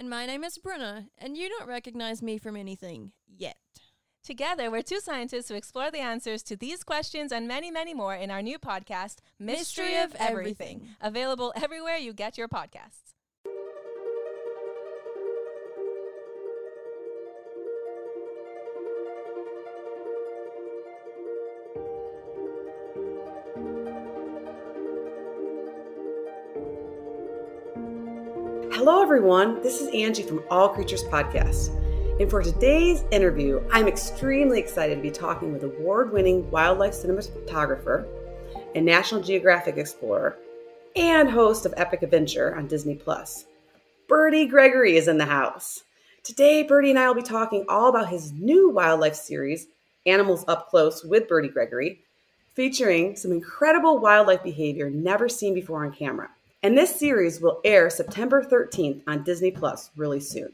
And my name is Bruna, and you don't recognize me from anything yet. Together, we're two scientists who explore the answers to these questions and many, many more in our new podcast, Mystery, Mystery of Everything, Everything. available everywhere you get your podcasts. Hello, everyone. This is Angie from All Creatures Podcast. And for today's interview, I'm extremely excited to be talking with award winning wildlife cinematographer and National Geographic explorer and host of Epic Adventure on Disney Plus. Bertie Gregory is in the house. Today, Bertie and I will be talking all about his new wildlife series, Animals Up Close with Bertie Gregory, featuring some incredible wildlife behavior never seen before on camera. And this series will air September 13th on Disney Plus really soon.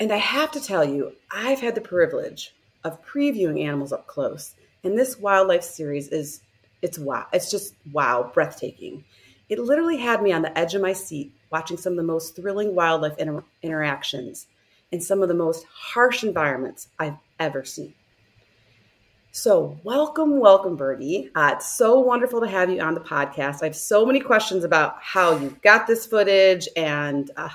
And I have to tell you, I've had the privilege of previewing animals up close, and this wildlife series is it's wow. It's just wow, breathtaking. It literally had me on the edge of my seat watching some of the most thrilling wildlife inter- interactions in some of the most harsh environments I've ever seen. So, welcome, welcome, Bertie. Uh, it's so wonderful to have you on the podcast. I have so many questions about how you got this footage, and uh,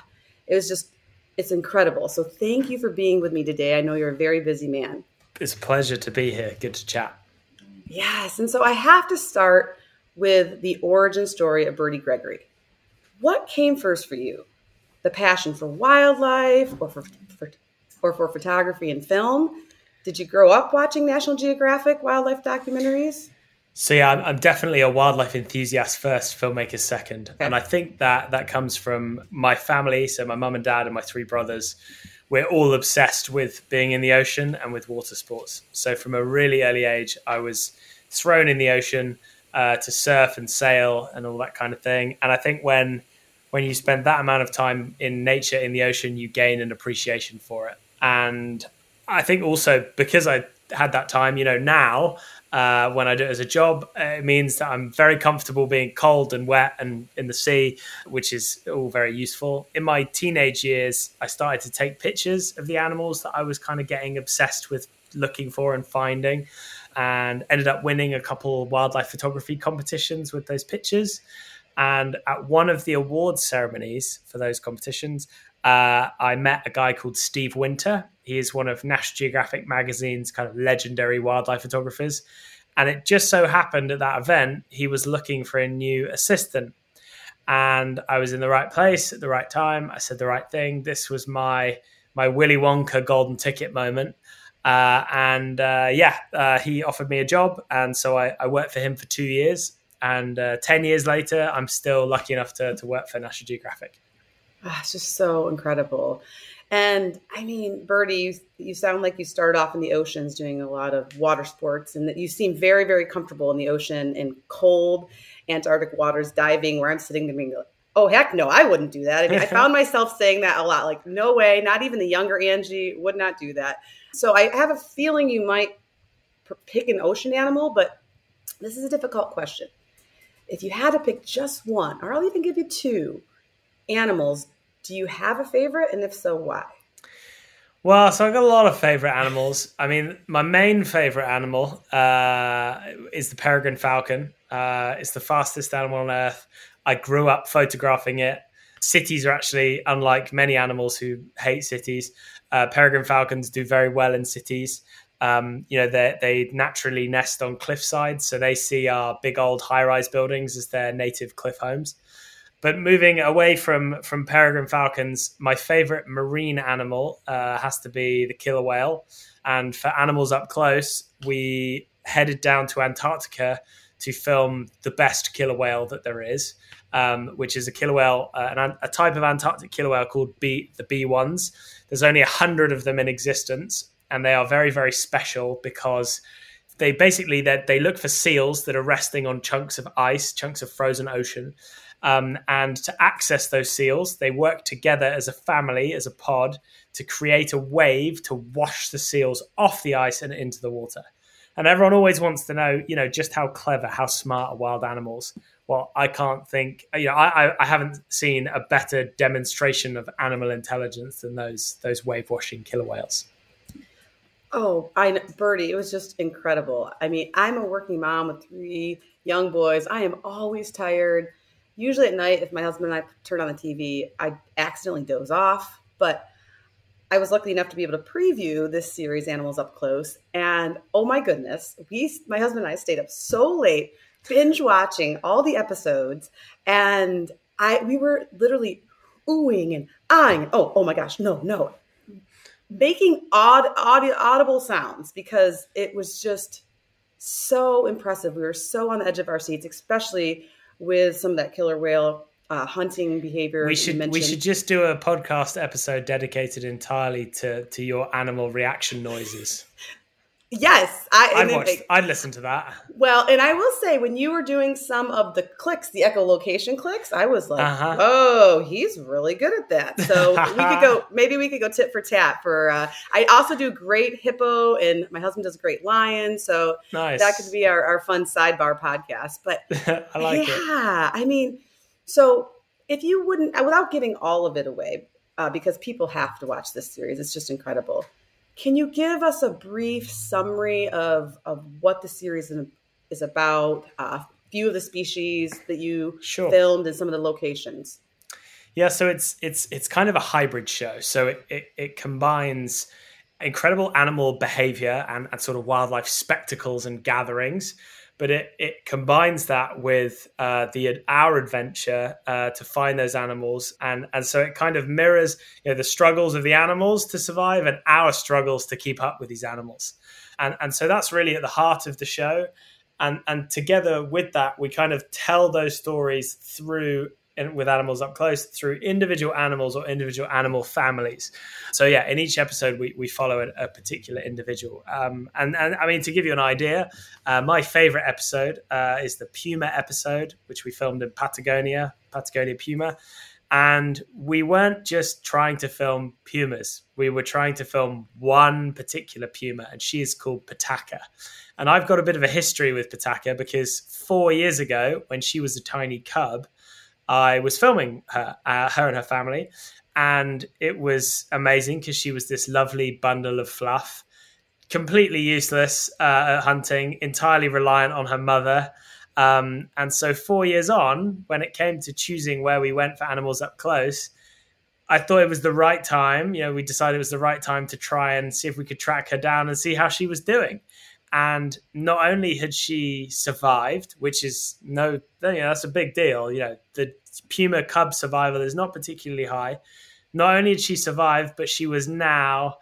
it was just, it's incredible. So, thank you for being with me today. I know you're a very busy man. It's a pleasure to be here. Good to chat. Yes, and so I have to start with the origin story of Bertie Gregory. What came first for you? The passion for wildlife, or for, for or for photography and film? Did you grow up watching National Geographic wildlife documentaries? So yeah, I'm, I'm definitely a wildlife enthusiast first, filmmaker second, and I think that that comes from my family. So my mum and dad and my three brothers, we're all obsessed with being in the ocean and with water sports. So from a really early age, I was thrown in the ocean uh, to surf and sail and all that kind of thing. And I think when when you spend that amount of time in nature in the ocean, you gain an appreciation for it. And I think also because I had that time, you know, now uh, when I do it as a job, it means that I'm very comfortable being cold and wet and in the sea, which is all very useful. In my teenage years, I started to take pictures of the animals that I was kind of getting obsessed with looking for and finding, and ended up winning a couple wildlife photography competitions with those pictures. And at one of the awards ceremonies for those competitions, uh, I met a guy called Steve Winter. He is one of National Geographic magazine's kind of legendary wildlife photographers. And it just so happened at that event, he was looking for a new assistant. And I was in the right place at the right time. I said the right thing. This was my my Willy Wonka golden ticket moment. Uh, and uh, yeah, uh, he offered me a job. And so I, I worked for him for two years. And uh, 10 years later, I'm still lucky enough to, to work for National Geographic. Ah, it's just so incredible. And I mean, Bertie, you, you sound like you started off in the oceans doing a lot of water sports, and that you seem very, very comfortable in the ocean in cold Antarctic waters, diving. Where I'm sitting there being like, "Oh heck, no, I wouldn't do that." I mean, I found myself saying that a lot. Like, no way, not even the younger Angie would not do that. So I have a feeling you might pick an ocean animal, but this is a difficult question. If you had to pick just one, or I'll even give you two animals, do you have a favorite? And if so, why? Well, so I've got a lot of favorite animals. I mean, my main favorite animal uh, is the peregrine falcon. Uh, it's the fastest animal on earth. I grew up photographing it. Cities are actually, unlike many animals who hate cities, uh, peregrine falcons do very well in cities. Um, you know, they they naturally nest on cliff sides, so they see our big old high rise buildings as their native cliff homes. But moving away from from peregrine falcons, my favorite marine animal uh, has to be the killer whale. And for animals up close, we headed down to Antarctica to film the best killer whale that there is, um, which is a killer whale, uh, an, a type of Antarctic killer whale called B, the B ones. There's only a hundred of them in existence, and they are very, very special because they basically they, they look for seals that are resting on chunks of ice, chunks of frozen ocean. Um, and to access those seals, they work together as a family, as a pod, to create a wave to wash the seals off the ice and into the water. And everyone always wants to know, you know, just how clever, how smart are wild animals. Well, I can't think, you know, I, I haven't seen a better demonstration of animal intelligence than those those wave washing killer whales. Oh, I Bertie, it was just incredible. I mean, I'm a working mom with three young boys. I am always tired. Usually at night, if my husband and I turn on the TV, I accidentally doze off. But I was lucky enough to be able to preview this series, Animals Up Close, and oh my goodness, we, my husband and I, stayed up so late, binge watching all the episodes, and I we were literally oohing and eyeing. Oh, oh my gosh, no, no, making odd, audio, audible sounds because it was just so impressive. We were so on the edge of our seats, especially with some of that killer whale uh, hunting behavior. We should we should just do a podcast episode dedicated entirely to to your animal reaction noises. Yes, I, watch. I'd listen to that. Well, and I will say, when you were doing some of the clicks, the echolocation clicks, I was like, uh-huh. "Oh, he's really good at that." So we could go. Maybe we could go tip for tat for. Uh, I also do great hippo, and my husband does great lion. So nice. that could be our, our fun sidebar podcast. But I like yeah, it. I mean, so if you wouldn't, without giving all of it away, uh, because people have to watch this series, it's just incredible. Can you give us a brief summary of, of what the series is about? A uh, few of the species that you sure. filmed and some of the locations. Yeah, so it's it's it's kind of a hybrid show. So it it, it combines incredible animal behavior and, and sort of wildlife spectacles and gatherings but it, it combines that with uh, the our adventure uh, to find those animals. And and so it kind of mirrors you know the struggles of the animals to survive and our struggles to keep up with these animals. And and so that's really at the heart of the show. And and together with that we kind of tell those stories through with animals up close through individual animals or individual animal families. So yeah, in each episode we, we follow a, a particular individual. Um, and and I mean to give you an idea, uh, my favorite episode uh, is the Puma episode, which we filmed in Patagonia, Patagonia Puma. And we weren't just trying to film pumas. We were trying to film one particular puma, and she is called Pataka. And I've got a bit of a history with Pataka because four years ago, when she was a tiny cub, I was filming her, uh, her and her family, and it was amazing because she was this lovely bundle of fluff, completely useless uh, at hunting, entirely reliant on her mother. Um, and so, four years on, when it came to choosing where we went for animals up close, I thought it was the right time. You know, we decided it was the right time to try and see if we could track her down and see how she was doing. And not only had she survived, which is no, you know, that's a big deal. You know, the Puma cub survival is not particularly high. Not only did she survive, but she was now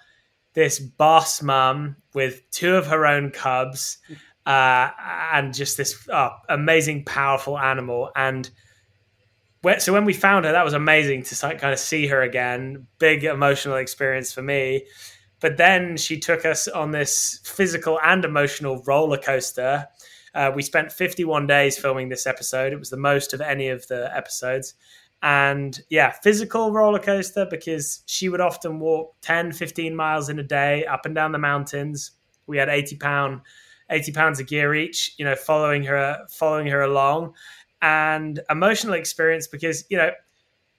this boss mum with two of her own cubs uh, and just this oh, amazing, powerful animal. And so when we found her, that was amazing to kind of see her again. Big emotional experience for me. But then she took us on this physical and emotional roller coaster. Uh, we spent 51 days filming this episode. It was the most of any of the episodes. And yeah, physical roller coaster because she would often walk 10, 15 miles in a day up and down the mountains. We had 80 pound, 80 pounds of gear each, you know, following her, following her along and emotional experience because, you know,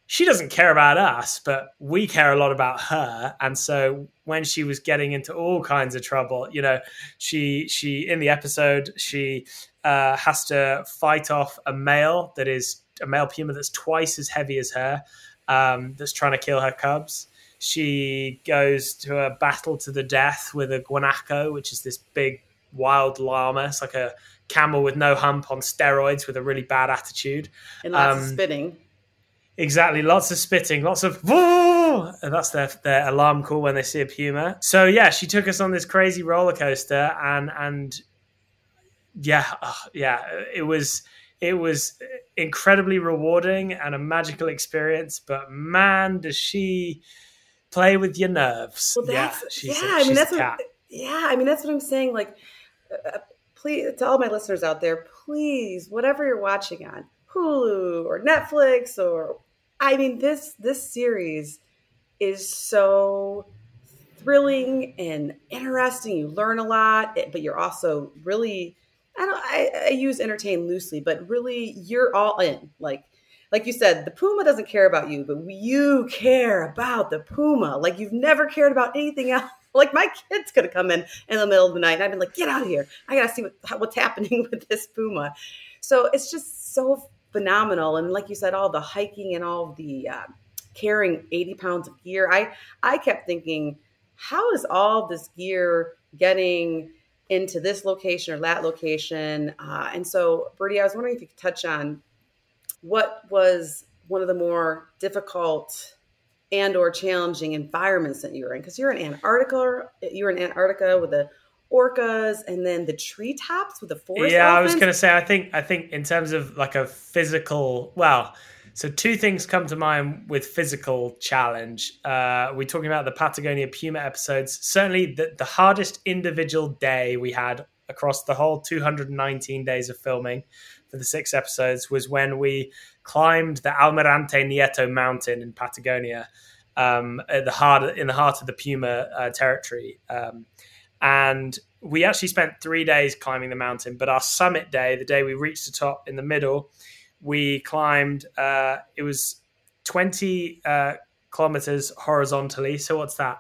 she doesn't care about us, but we care a lot about her. And so when she was getting into all kinds of trouble, you know, she she in the episode she uh, has to fight off a male that is a male puma that's twice as heavy as her, um, that's trying to kill her cubs. She goes to a battle to the death with a guanaco, which is this big wild llama. It's like a camel with no hump on steroids with a really bad attitude and lots um, of spitting Exactly, lots of spitting, lots of Whoa! and that's their their alarm call when they see a puma. So yeah, she took us on this crazy roller coaster, and and yeah, uh, yeah, it was it was incredibly rewarding and a magical experience. But man, does she play with your nerves? Well, yeah, she's yeah. a- I mean, that's what. Yeah, I mean, that's what I'm saying. Like, uh, please, to all my listeners out there, please, whatever you're watching on Hulu or Netflix or, I mean, this this series is so thrilling and interesting. You learn a lot, eh, but you're also really. I don't. I, I use entertain loosely, but really, you're all in. Like, like you said, the puma doesn't care about you, but you care about the puma. Like you've never cared about anything else. Like my kids could have come in in the middle of the night, and I've been like, "Get out of here! I gotta see what, what's happening with this puma." So it's just so phenomenal, and like you said, all the hiking and all the uh, carrying eighty pounds of gear. I I kept thinking, how is all this gear getting into this location or that location? Uh, and so, Bertie, I was wondering if you could touch on what was one of the more difficult and or challenging environments that you were in because you're in antarctica you're in antarctica with the orcas and then the treetops with the forest yeah i was going to say i think i think in terms of like a physical well so two things come to mind with physical challenge. Uh we're talking about the patagonia puma episodes. Certainly the, the hardest individual day we had across the whole 219 days of filming for the six episodes was when we climbed the almirante nieto mountain in patagonia um, at the heart in the heart of the puma uh, territory. Um, and we actually spent three days climbing the mountain. But our summit day, the day we reached the top in the middle, we climbed. Uh, it was twenty uh, kilometers horizontally. So what's that?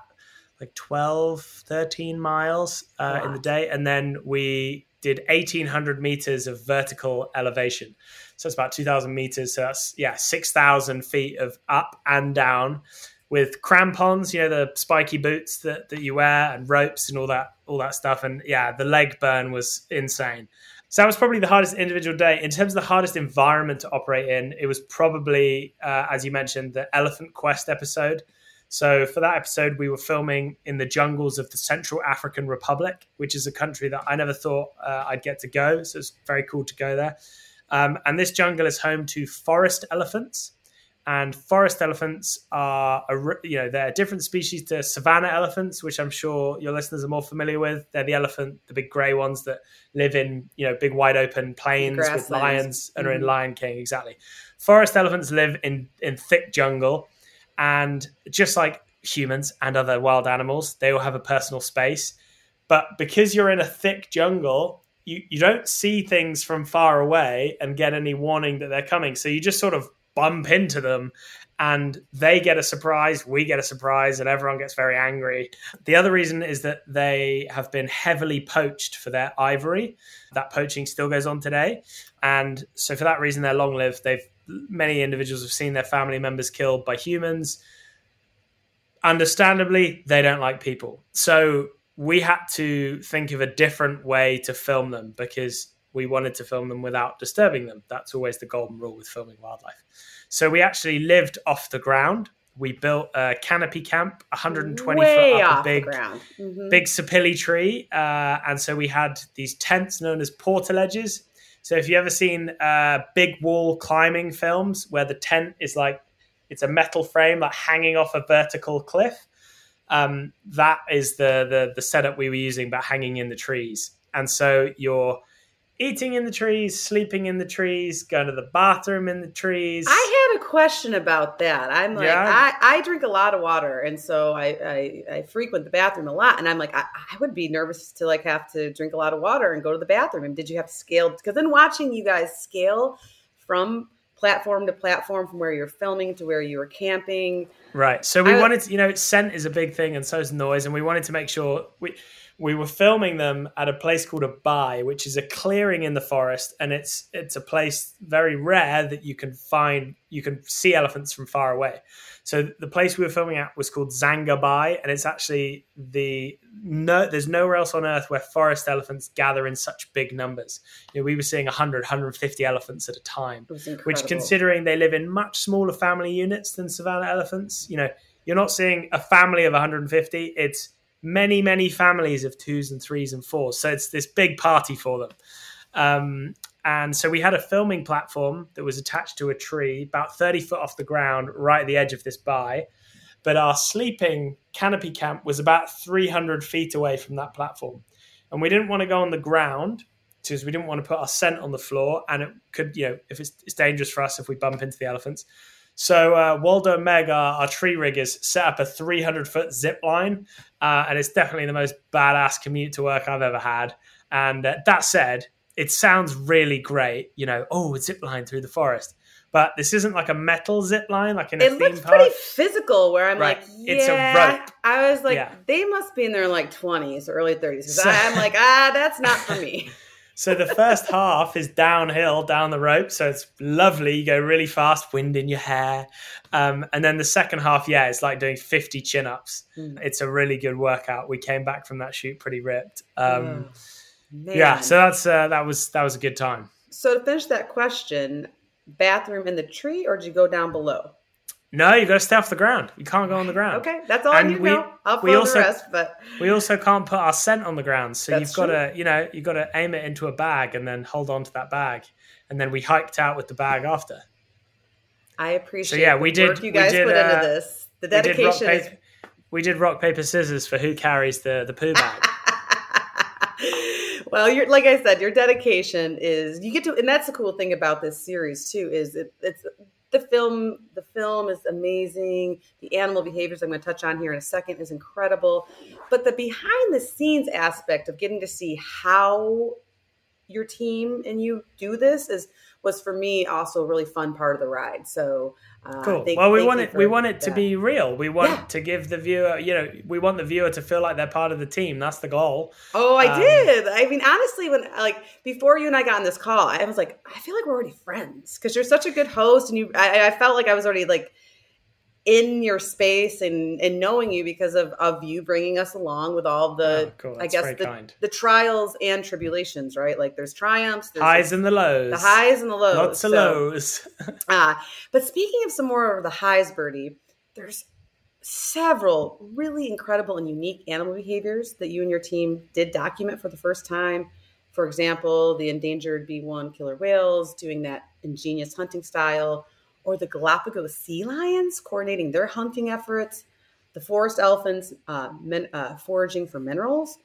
Like 12, 13 miles uh, in the day, and then we did eighteen hundred meters of vertical elevation. So it's about two thousand meters. So that's yeah, six thousand feet of up and down with crampons, you know, the spiky boots that, that you wear and ropes and all that all that stuff. And yeah, the leg burn was insane. So that was probably the hardest individual day. In terms of the hardest environment to operate in, it was probably, uh, as you mentioned, the Elephant Quest episode. So for that episode, we were filming in the jungles of the Central African Republic, which is a country that I never thought uh, I'd get to go. So it's very cool to go there. Um, and this jungle is home to forest elephants and forest elephants are a, you know they're a different species to savanna elephants which i'm sure your listeners are more familiar with. They're the elephant the big gray ones that live in you know big wide open plains with lions and are in Mhm. lion king exactly. Forest elephants live in in thick jungle and just like humans and other wild animals they all have a personal space. But because you're in a thick jungle you, you don't see things from far away and get any warning that they're coming. So you just sort of bump into them and they get a surprise, we get a surprise, and everyone gets very angry. The other reason is that they have been heavily poached for their ivory. That poaching still goes on today. And so for that reason, they're long lived. They've many individuals have seen their family members killed by humans. Understandably, they don't like people. So we had to think of a different way to film them because we wanted to film them without disturbing them. That's always the golden rule with filming wildlife. So we actually lived off the ground. We built a canopy camp, 120 way foot up, a big. Mhm. big sapelli tree, uh, and so we had these tents known as portaledges. So if you've ever seen uh, big wall climbing films where the tent is like it's a metal frame like hanging off a vertical cliff, um, that is the, the the setup we were using, but hanging in the trees. And so you're eating in the trees, sleeping in the trees, going to the bathroom in the trees. I had a question about that. I'm like, Yeah? I, I drink a lot of water, and so I, I, I frequent the bathroom a lot. And I'm like, I, I would be nervous to like have to drink a lot of water and go to the bathroom. And did you have to scale? Because then watching you guys scale from platform to platform, from where you're filming to where you were camping. Right. So we I- wanted, to, you know, scent is a big thing, and so is noise, and we wanted to make sure we we were filming them at a place called a bay, which is a clearing in the forest, and it's it's a place very rare that you can find you can see elephants from far away. So the place we were filming at was called Dzanga Bai, and it's actually the no there's nowhere else on earth where forest elephants gather in such big numbers. You know, we were seeing 100, 150 elephants at a time It was incredible. which considering they live in much smaller family units than savanna elephants you know you're not seeing a family of 150 it's many many families of twos and threes and fours so it's this big party for them Um, and so we had a filming platform that was attached to a tree about 30 foot off the ground, right at the edge of this bay. But our sleeping canopy camp was about 300 feet away from that platform. And we didn't want to go on the ground because we didn't want to put our scent on the floor. And it could, you know, if it's, it's dangerous for us if we bump into the elephants. So uh, Waldo and Meg, our, our, tree riggers, set up a 300 foot zip line. Uh, and it's definitely the most badass commute to work I've ever had. And uh, that said, it sounds really great, you know, oh, zip line through the forest. But this isn't like a metal zip line, like in a it theme looks park. pretty physical. Where I'm Right. like, It's a yeah. rope. I was like, Yeah. they must be in their like 20s or early 30s. So- I'm like, ah, that's not for me. So the first half is downhill down the rope, so it's lovely. You go really fast, wind in your hair, um, and then the second half, yeah, it's like doing fifty chin ups. Mm. It's a really good workout. We came back from that shoot pretty ripped. Um, Oh, yeah, so that's uh, that was that was a good time. So to finish that question, bathroom in the tree or did you go down below? No, you got to stay off the ground. You can't go on the ground. Okay, that's all I And need we- know. I'll we also- the rest, but We also can't put our scent on the ground, so That's you've got to, you know, you've got to aim it into a bag and then hold on to that bag, and then we hiked out with the bag after. I appreciate So yeah, the we did- work you we guys did, put uh, into this. The We did rock dedication is paper. We did rock paper scissors for who carries the the poo bag. well, you're like I said, your dedication is you get to, and that's the cool thing about this series too. Is it, it's the film. The film is amazing. The animal behaviors I'm going to touch on here in a second is incredible, but the behind the scenes aspect of getting to see how your team and you do this is was for me also a really fun part of the ride. So uh, Cool. thank- well, we want it. We want it to that. be real. We want Yeah. to give the viewer. You know, we want the viewer to feel like they're part of the team. That's the goal. Oh, I Um, did. I mean, honestly, when like before you and I got on this call, I was like, I feel like we're already friends because you're such a good host, and you. I, I felt like I was already like in your space and and knowing you because of of you bringing us along with all the Oh, cool. I guess the, the trials and tribulations, right? Like there's triumphs, there's Highs and the lows. the highs and the lows. Lots of So- lows. Ah, but speaking of some more of the highs, Bertie, there's several really incredible and unique animal behaviors that you and your team did document for the first time. For example, the endangered B1 killer whales doing that ingenious hunting style, or the Galapagos sea lions coordinating their hunting efforts, the forest elephants uh, uh, foraging for minerals.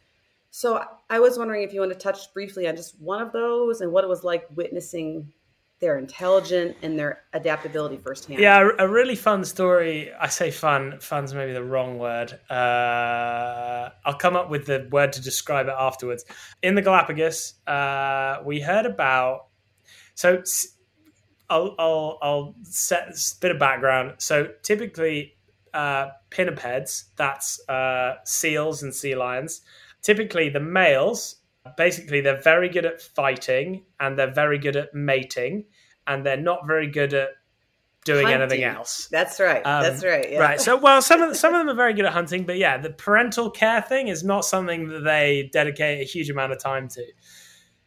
So I was wondering if you want to touch briefly on just one of those and what it was like witnessing their intelligence and their adaptability firsthand. Yeah, a, really fun story. I say fun. Fun's maybe the wrong word. Uh, I'll come up with the word to describe it afterwards. In the Galapagos, uh, we heard about. So I'll, I'll, I'll set a bit of background. So typically, uh, pinnipeds, that's uh, seals and sea lions, typically the males, basically, they're very good at fighting and they're very good at mating and they're not very good at doing anything else. That's right. Um, That's right. Yeah. Right. So, well, some of the, some of them are very good at hunting, but yeah, the parental care thing is not something that they dedicate a huge amount of time to.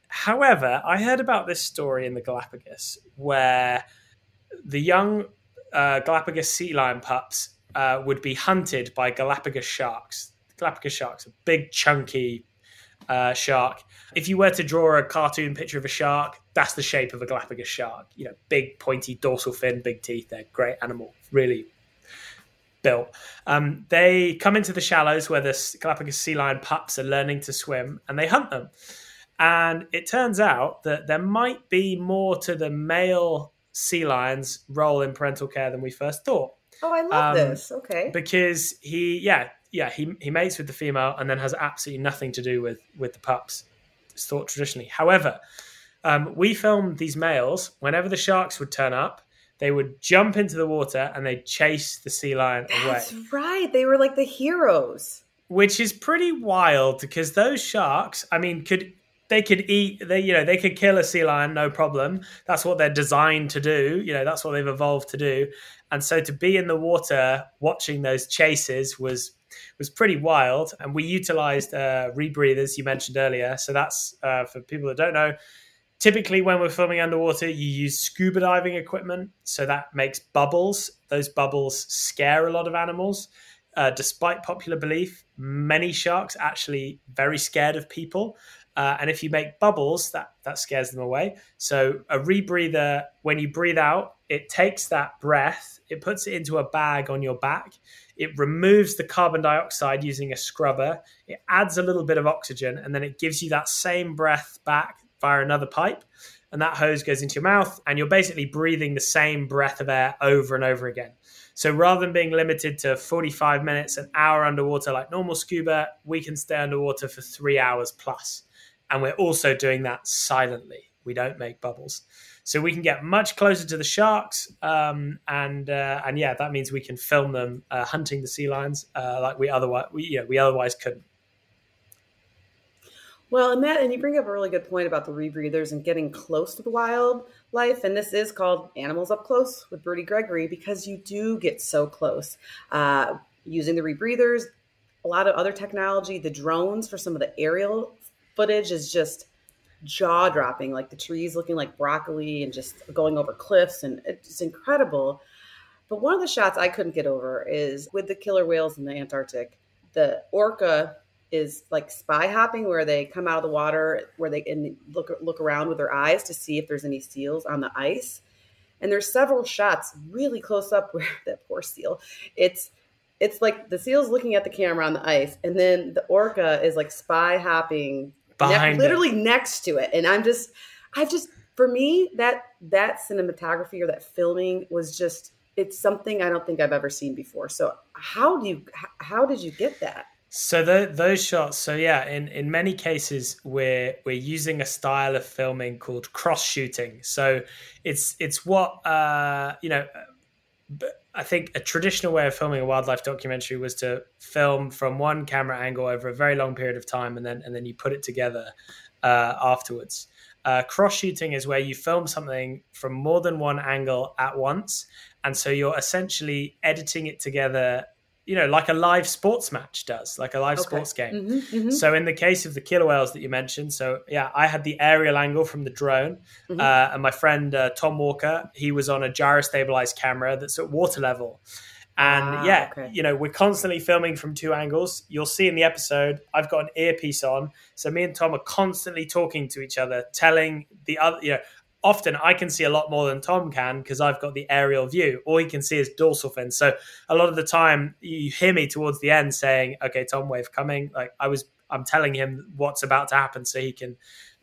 However, I heard about this story in the Galapagos where the young uh, Galapagos sea lion pups uh, would be hunted by Galapagos sharks. Galapagos sharks, a big, chunky uh, shark. If you were to draw a cartoon picture of a shark, that's the shape of a Galapagos shark. You know, big, pointy dorsal fin, big teeth. They're great animal, really built. Um, they come into the shallows where the Galapagos sea lion pups are learning to swim, and they hunt them. And it turns out that there might be more to the male sea lion's role in parental care than we first thought oh, I love um, this. Okay. because he yeah yeah he, he mates with the female and then has absolutely nothing to do with with the pups it's thought traditionally however um, we filmed these males whenever the sharks would turn up they would jump into the water and they'd chase the sea lion away That's right. They were like the heroes. which is pretty wild because those sharks i mean could they could eat they you know they could kill a sea lion no problem. That's what they're designed to do you know that's what they've evolved to do. And so to be in the water watching those chases was was pretty wild. And we utilized uh, rebreathers you mentioned earlier. So that's uh, for people that don't know typically when we're filming underwater you use scuba diving equipment. So that makes bubbles. Those bubbles scare a lot of animals. Uh, despite popular belief many sharks actually very scared of people Uh, and if you make bubbles, that that scares them away. So a rebreather, when you breathe out, it takes that breath, it puts it into a bag on your back. It removes the carbon dioxide using a scrubber. It adds a little bit of oxygen, and then it gives you that same breath back via another pipe. And that hose goes into your mouth, and you're basically breathing the same breath of air over and over again. So rather than being limited to 45 minutes, an hour underwater like normal scuba, we can stay underwater for three hours plus. And we're also doing that silently. We don't make bubbles. So we can get much closer to the sharks, um, and uh, and yeah, that means we can film them uh, hunting the sea lions uh, like we otherwise we know, we otherwise couldn't. Well, and that, and you bring up a really good point about the rebreathers and getting close to the wildlife. And this is called Animals Up Close with Bertie Gregory because you do get so close uh, using the rebreathers. A lot of other technology, the drones for some of the aerial footage is just jaw dropping, like the trees looking like broccoli and just going over cliffs, and it's incredible. But one of the shots I couldn't get over is with the killer whales in the Antarctic. The orca is like spy hopping, where they come out of the water, where they and look look around with their eyes to see if there's any seals on the ice. And there's several shots really close up where that poor seal. It's it's like the seal's looking at the camera on the ice, and then the orca is like spy hopping behind ne- literally next to it. And i'm just i just for me that that cinematography or that filming was just it's something i don't think i've ever seen before. So how do you how did you get that? So the, those shots so yeah in in many cases we're we're using a style of filming called cross shooting so it's it's what uh you know I think a traditional way of filming a wildlife documentary was to film from one camera angle over a very long period of time, and then and then you put it together uh, afterwards. Uh, cross shooting is where you film something from more than one angle at once, and so you're essentially editing it together you know, like a live sports match does, like a live okay. sports game. Mm-hmm, mm-hmm. So in the case of the killer whales that you mentioned, so yeah, I had the aerial angle from the drone, mm-hmm. uh, and my friend uh, Tom Walker, he was on a gyro-stabilized camera that's at water level. And ah, yeah, okay. you know, we're constantly filming from two angles. You'll see in the episode, I've got an earpiece on. So me and Tom are constantly talking to each other, telling the other, you know, often I can see a lot more than Tom can because I've got the aerial view. All he can see is dorsal fin. So a lot of the time you hear me towards the end saying, "Okay, Tom, wave coming." Like I was, I'm telling him what's about to happen so he can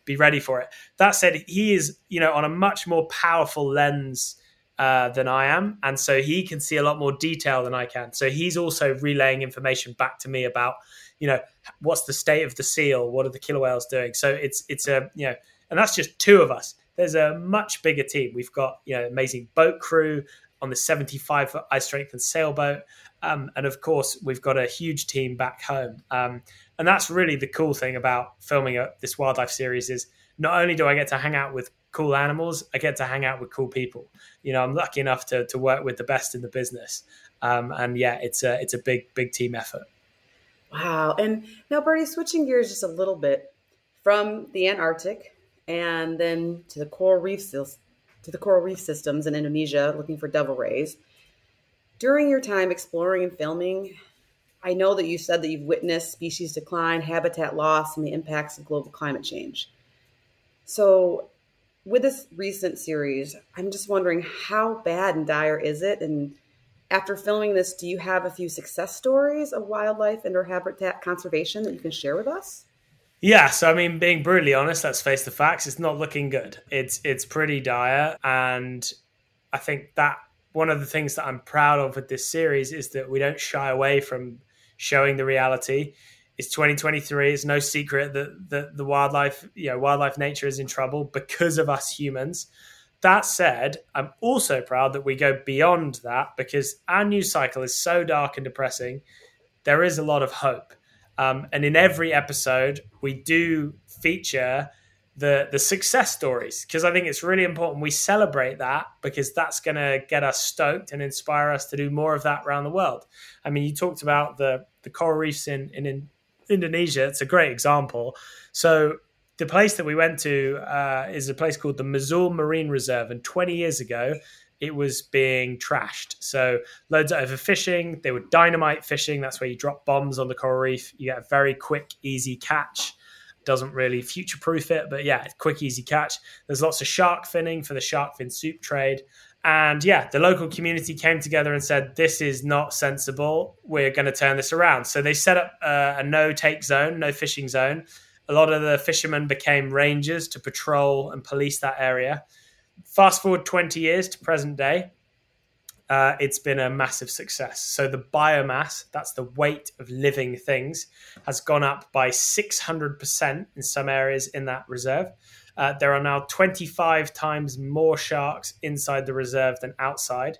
be ready for it. That said, he is, you know, on a much more powerful lens. Uh, than I am, and so he can see a lot more detail than I can. So he's also relaying information back to me about, you know, what's the state of the seal, what are the killer whales doing. So it's it's a you know, and that's just two of us there's a much bigger team. We've got you know amazing boat crew on the 75 foot ice strength and sailboat, um, and of course we've got a huge team back home. Um, and that's really the cool thing about filming a, this wildlife series is not only do I get to hang out with cool animals, I get to hang out with cool people. You know, I'm lucky enough to to work with the best in the business, um, and yeah, it's a it's a big big team effort. Wow! And now, Bertie, switching gears just a little bit from the Antarctic and then to the coral reef to the coral reef systems in Indonesia looking for devil rays. During your time exploring and filming, I know that you said that you've witnessed species decline, habitat loss, and the impacts of global climate change. So, with this recent series, I'm just wondering how bad and dire is it? And after filming this, do you have a few success stories of wildlife and or habitat conservation that you can share with us? Yeah, so I mean, being brutally honest, let's face the facts. It's not looking good. It's it's pretty dire, and I think that one of the things that I'm proud of with this series is that we don't shy away from showing the reality. It's 2023. It's no secret that, that the wildlife, you know, wildlife nature is in trouble because of us humans. That said, I'm also proud that we go beyond that because our news cycle is so dark and depressing. There is a lot of hope um, and in every episode, we do feature the the success stories because I think it's really important we celebrate that because that's going to get us stoked and inspire us to do more of that around the world. I mean, you talked about the the coral reefs in in, in Indonesia. It's a great example. So the place that we went to uh, is a place called the Misool Marine Reserve, and 20 years ago, it was being trashed. So loads of overfishing. They were dynamite fishing. That's where you drop bombs on the coral reef. You get a very quick, easy catch. doesn't really future proof it, but yeah, quick, easy catch. There's lots of shark finning for the shark fin soup trade. And yeah, the local community came together and said, This is not sensible. We're going to turn this around. So they set up uh, a, a no take zone, no fishing zone. A lot of the fishermen became rangers to patrol and police that area. Fast forward 20 years to present day, uh, it's been a massive success. So the biomass, that's the weight of living things, has gone up by 600% in some areas in that reserve. Uh, there are now 25 times more sharks inside the reserve than outside.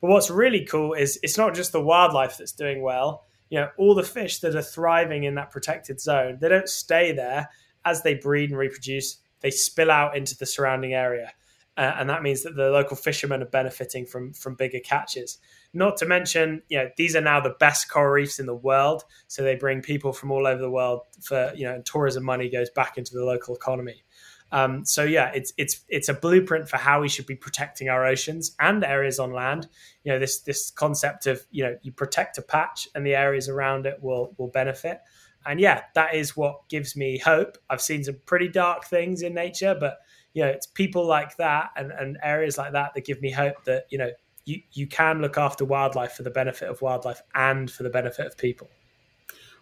But what's really cool is it's not just the wildlife that's doing well. You know, all the fish that are thriving in that protected zone, they don't stay there as they breed and reproduce. They spill out into the surrounding area. Uh, and that means that the local fishermen are benefiting from from bigger catches. Not to mention, you know, these are now the best coral reefs in the world, so they bring people from all over the world for you know, tourism money goes back into the local economy. Um, so yeah, it's it's it's a blueprint for how we should be protecting our oceans and areas on land. You know, this this concept of you know you protect a patch and the areas around it will will benefit. And yeah, that is what gives me hope. I've seen some pretty dark things in nature, but you know, it's people like that and, and areas like that that give me hope that you know you you can look after wildlife for the benefit of wildlife and for the benefit of people.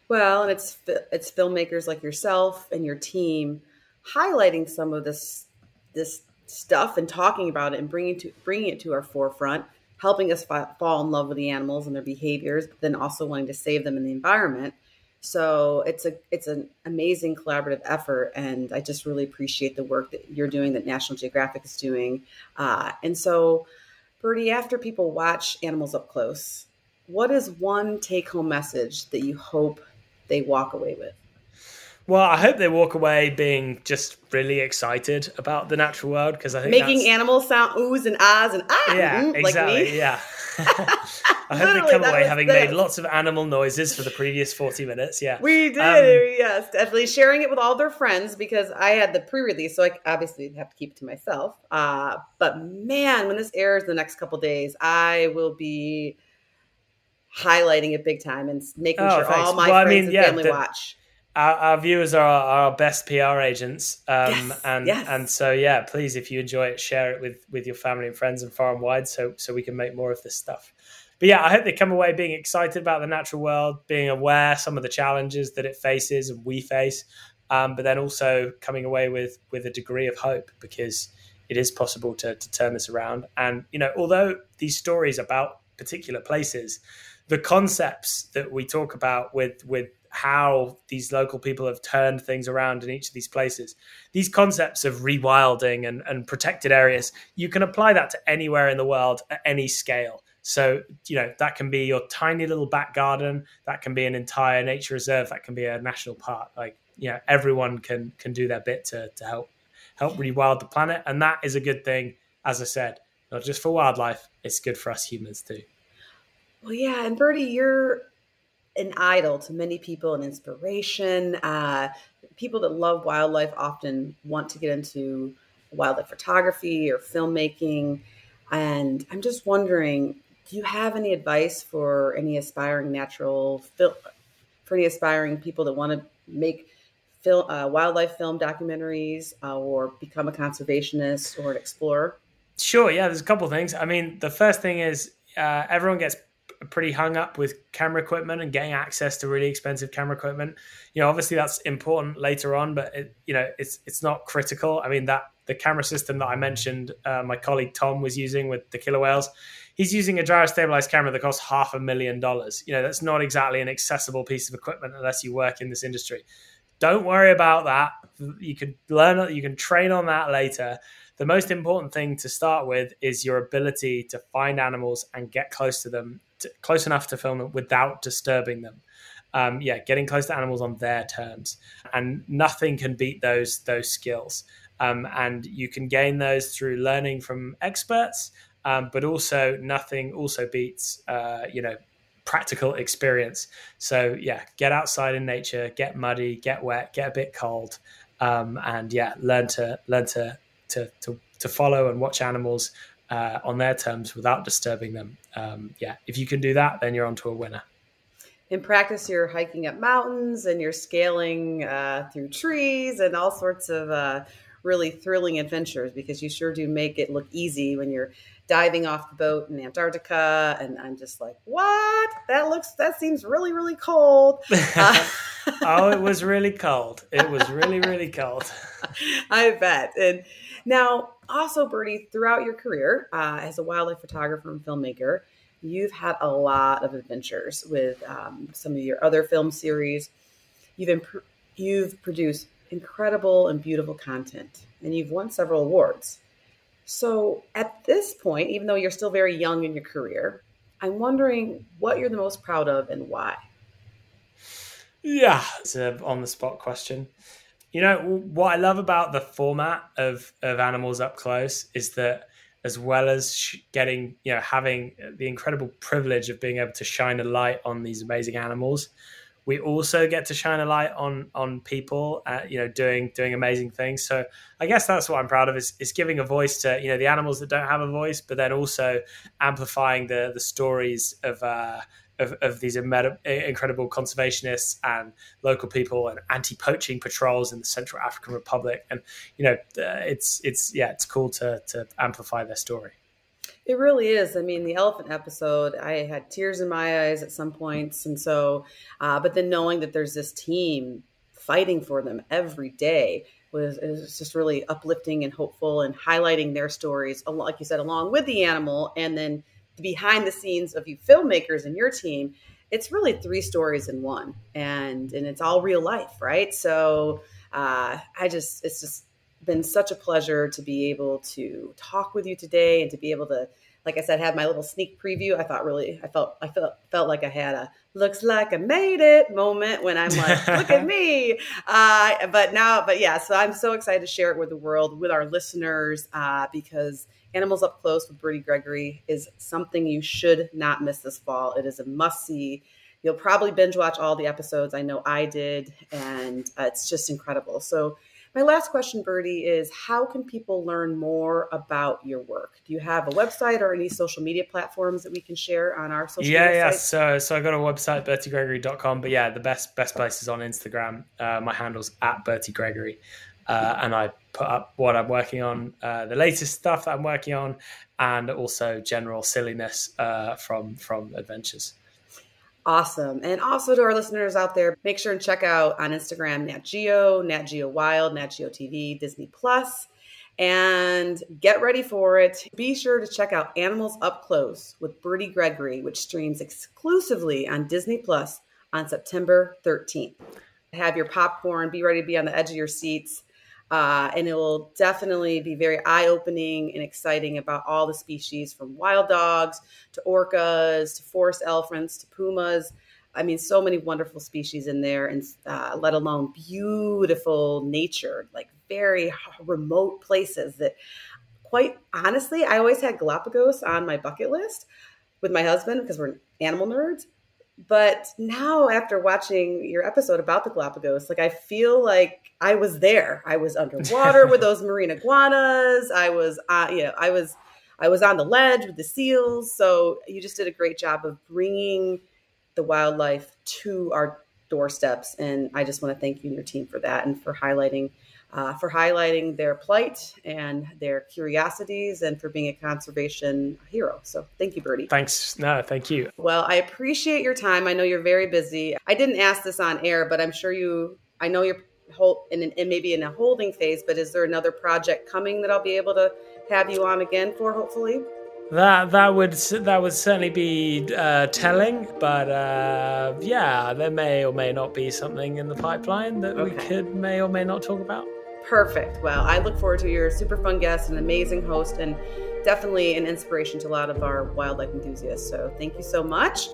Well, and it's it's filmmakers like yourself and your team highlighting some of this this stuff and talking about it and bringing to bringing it to our forefront, helping us fa- fall in love with the animals and their behaviors, but then also wanting to save them in the environment. So it's a it's an amazing collaborative effort, and I just really appreciate the work that you're doing, that National Geographic is doing. Uh, and so, Bertie, after people watch animals up close, what is one take home message that you hope they walk away with? Well, I hope they walk away being just really excited about the natural world because I think making animals sound oohs and ahs and ah, yeah, mm, exactly, like yeah. I hope they come away having made lots of animal noises for the previous forty minutes. Yeah, we did. Um, yes, definitely sharing it with all their friends because I had the pre-release, so I obviously have to keep it to myself. Uh, but man, when this airs the next couple days, I will be highlighting it big time and making oh, sure thanks. all my well, friends I mean, and yeah, family the, watch our, our, viewers are our, our, best PR agents, um, yes, and yes. and so yeah, please if you enjoy it, share it with with your family and friends and far and wide, so so we can make more of this stuff. But yeah, I hope they come away being excited about the natural world, being aware some of the challenges that it faces and we face, um, but then also coming away with with a degree of hope because it is possible to to turn this around. And you know, although these stories about particular places, the concepts that we talk about with with how these local people have turned things around in each of these places. These concepts of rewilding and, and protected areas, you can apply that to anywhere in the world at any scale. So, you know, that can be your tiny little back garden, that can be an entire nature reserve, that can be a national park. Like, you know, everyone can can do their bit to, to help help rewild the planet. And that is a good thing, as I said, not just for wildlife, it's good for us humans too. Well, yeah, and Bertie, you're an idol to many people, an inspiration. Uh, people that love wildlife often want to get into wildlife photography or filmmaking. And I'm just wondering, do you have any advice for any aspiring natural film, for any aspiring people that want to make film, uh, wildlife film documentaries uh, or become a conservationist or an explorer? Sure. Yeah, there's a couple things. I mean, the first thing is uh, everyone gets pretty hung up with camera equipment and getting access to really expensive camera equipment. You know, obviously that's important later on, but it, you know, it's it's not critical. I mean, that the camera system that I mentioned, uh, my colleague Tom was using with the killer whales, he's using a gyro stabilized camera that costs half a million dollars. You know, that's not exactly an accessible piece of equipment unless you work in this industry. Don't worry about that. You can learn, you can train on that later the most important thing to start with is your ability to find animals and get close to them to, close enough to film them without disturbing them. Um, yeah, getting close to animals on their terms, and nothing can beat those those skills. Um, and you can gain those through learning from experts, um, but also nothing also beats uh, you know practical experience. So yeah, get outside in nature, get muddy, get wet, get a bit cold, um, and yeah, learn to learn to to to, to follow and watch animals uh, on their terms without disturbing them. Um, yeah, if you can do that, then you're onto a winner. in practice, you're hiking up mountains and you're scaling uh, through trees and all sorts of uh, really thrilling adventures because you sure do make it look easy when you're diving off the boat in Antarctica. And I'm just like, what? That looks, that seems really, really cold. Oh, it was really cold. It was really, really cold. I bet. And now, also, Bertie, throughout your career uh, as a wildlife photographer and filmmaker, you've had a lot of adventures with um, some of your other film series. You've imp- you've produced incredible and beautiful content, and you've won several awards. So, at this point, even though you're still very young in your career, I'm wondering what you're the most proud of and why. Yeah, it's an on the spot question. You know, what I love about the format of, of Animals Up Close is that as well as getting, you know, having the incredible privilege of being able to shine a light on these amazing animals, we also get to shine a light on on people, uh, you know, doing doing amazing things. So I guess that's what I'm proud of is, is giving a voice to you know the animals that don't have a voice, but then also amplifying the the stories of. Uh, of, of these incredible conservationists and local people and anti-poaching patrols in the Central African Republic, and you know, uh, it's it's yeah, it's cool to to amplify their story. It really is. I mean, the elephant episode, I had tears in my eyes at some points, and so, uh, but then knowing that there's this team fighting for them every day was, was just really uplifting and hopeful, and highlighting their stories, like you said, along with the animal, and then behind the scenes of you filmmakers and your team it's really three stories in one and and it's all real life right? So uh, i just it's just been such a pleasure to be able to talk with you today and to be able to like i said have my little sneak preview. I thought really i felt i felt felt like i had a looks like i made it moment when i'm like look at me. Uh, but now but yeah so i'm so excited to share it with the world with our listeners uh, because Animals Up Close with Bertie Gregory is something you should not miss this fall. It is a must see. You'll probably binge watch all the episodes. I know I did, and uh, it's just incredible. So, my last question, Bertie, is how can people learn more about your work? Do you have a website or any social media platforms that we can share on our social yeah, media Yeah, So, so I got a website, bertiegregory.com. But yeah, the best best place is on Instagram. Uh, my handle's at Bertie Gregory uh, and I put up what I'm working on, uh, the latest stuff that I'm working on, and also general silliness uh, from from adventures. Awesome. And also to our listeners out there, make sure and check out on Instagram Nat Geo, Nat Geo Wild, Nat Geo TV, Disney Plus, and get ready for it. Be sure to check out Animals Up Close with Bertie Gregory, which streams exclusively on Disney Plus on September 13th. Have your popcorn, be ready to be on the edge of your seats uh, and it will definitely be very eye opening and exciting about all the species from wild dogs to orcas to forest elephants to pumas. I mean, so many wonderful species in there, and uh, let alone beautiful nature, like very remote places that, quite honestly, I always had Galapagos on my bucket list with my husband because we're animal nerds. But now, after watching your episode about the Galapagos, like I feel like I was there. I was underwater with those marine iguanas. I was, uh, you know, I was, I was on the ledge with the seals. So you just did a great job of bringing the wildlife to our doorsteps, and I just want to thank you and your team for that, and for highlighting uh, for highlighting their plight and their curiosities and for being a conservation hero. So thank you, Bertie. Thanks. No, thank you. Well, I appreciate your time. I know you're very busy. I didn't ask this on air, but I'm sure you, I know you're hold in, in maybe in a holding phase, but is there another project coming that I'll be able to have you on again for hopefully? That that would that would certainly be uh, telling, but uh, yeah, there may or may not be something in the pipeline that okay. we could may or may not talk about. Perfect. Well, I look forward to your super fun guest, an amazing host, and definitely an inspiration to a lot of our wildlife enthusiasts. So thank you so much.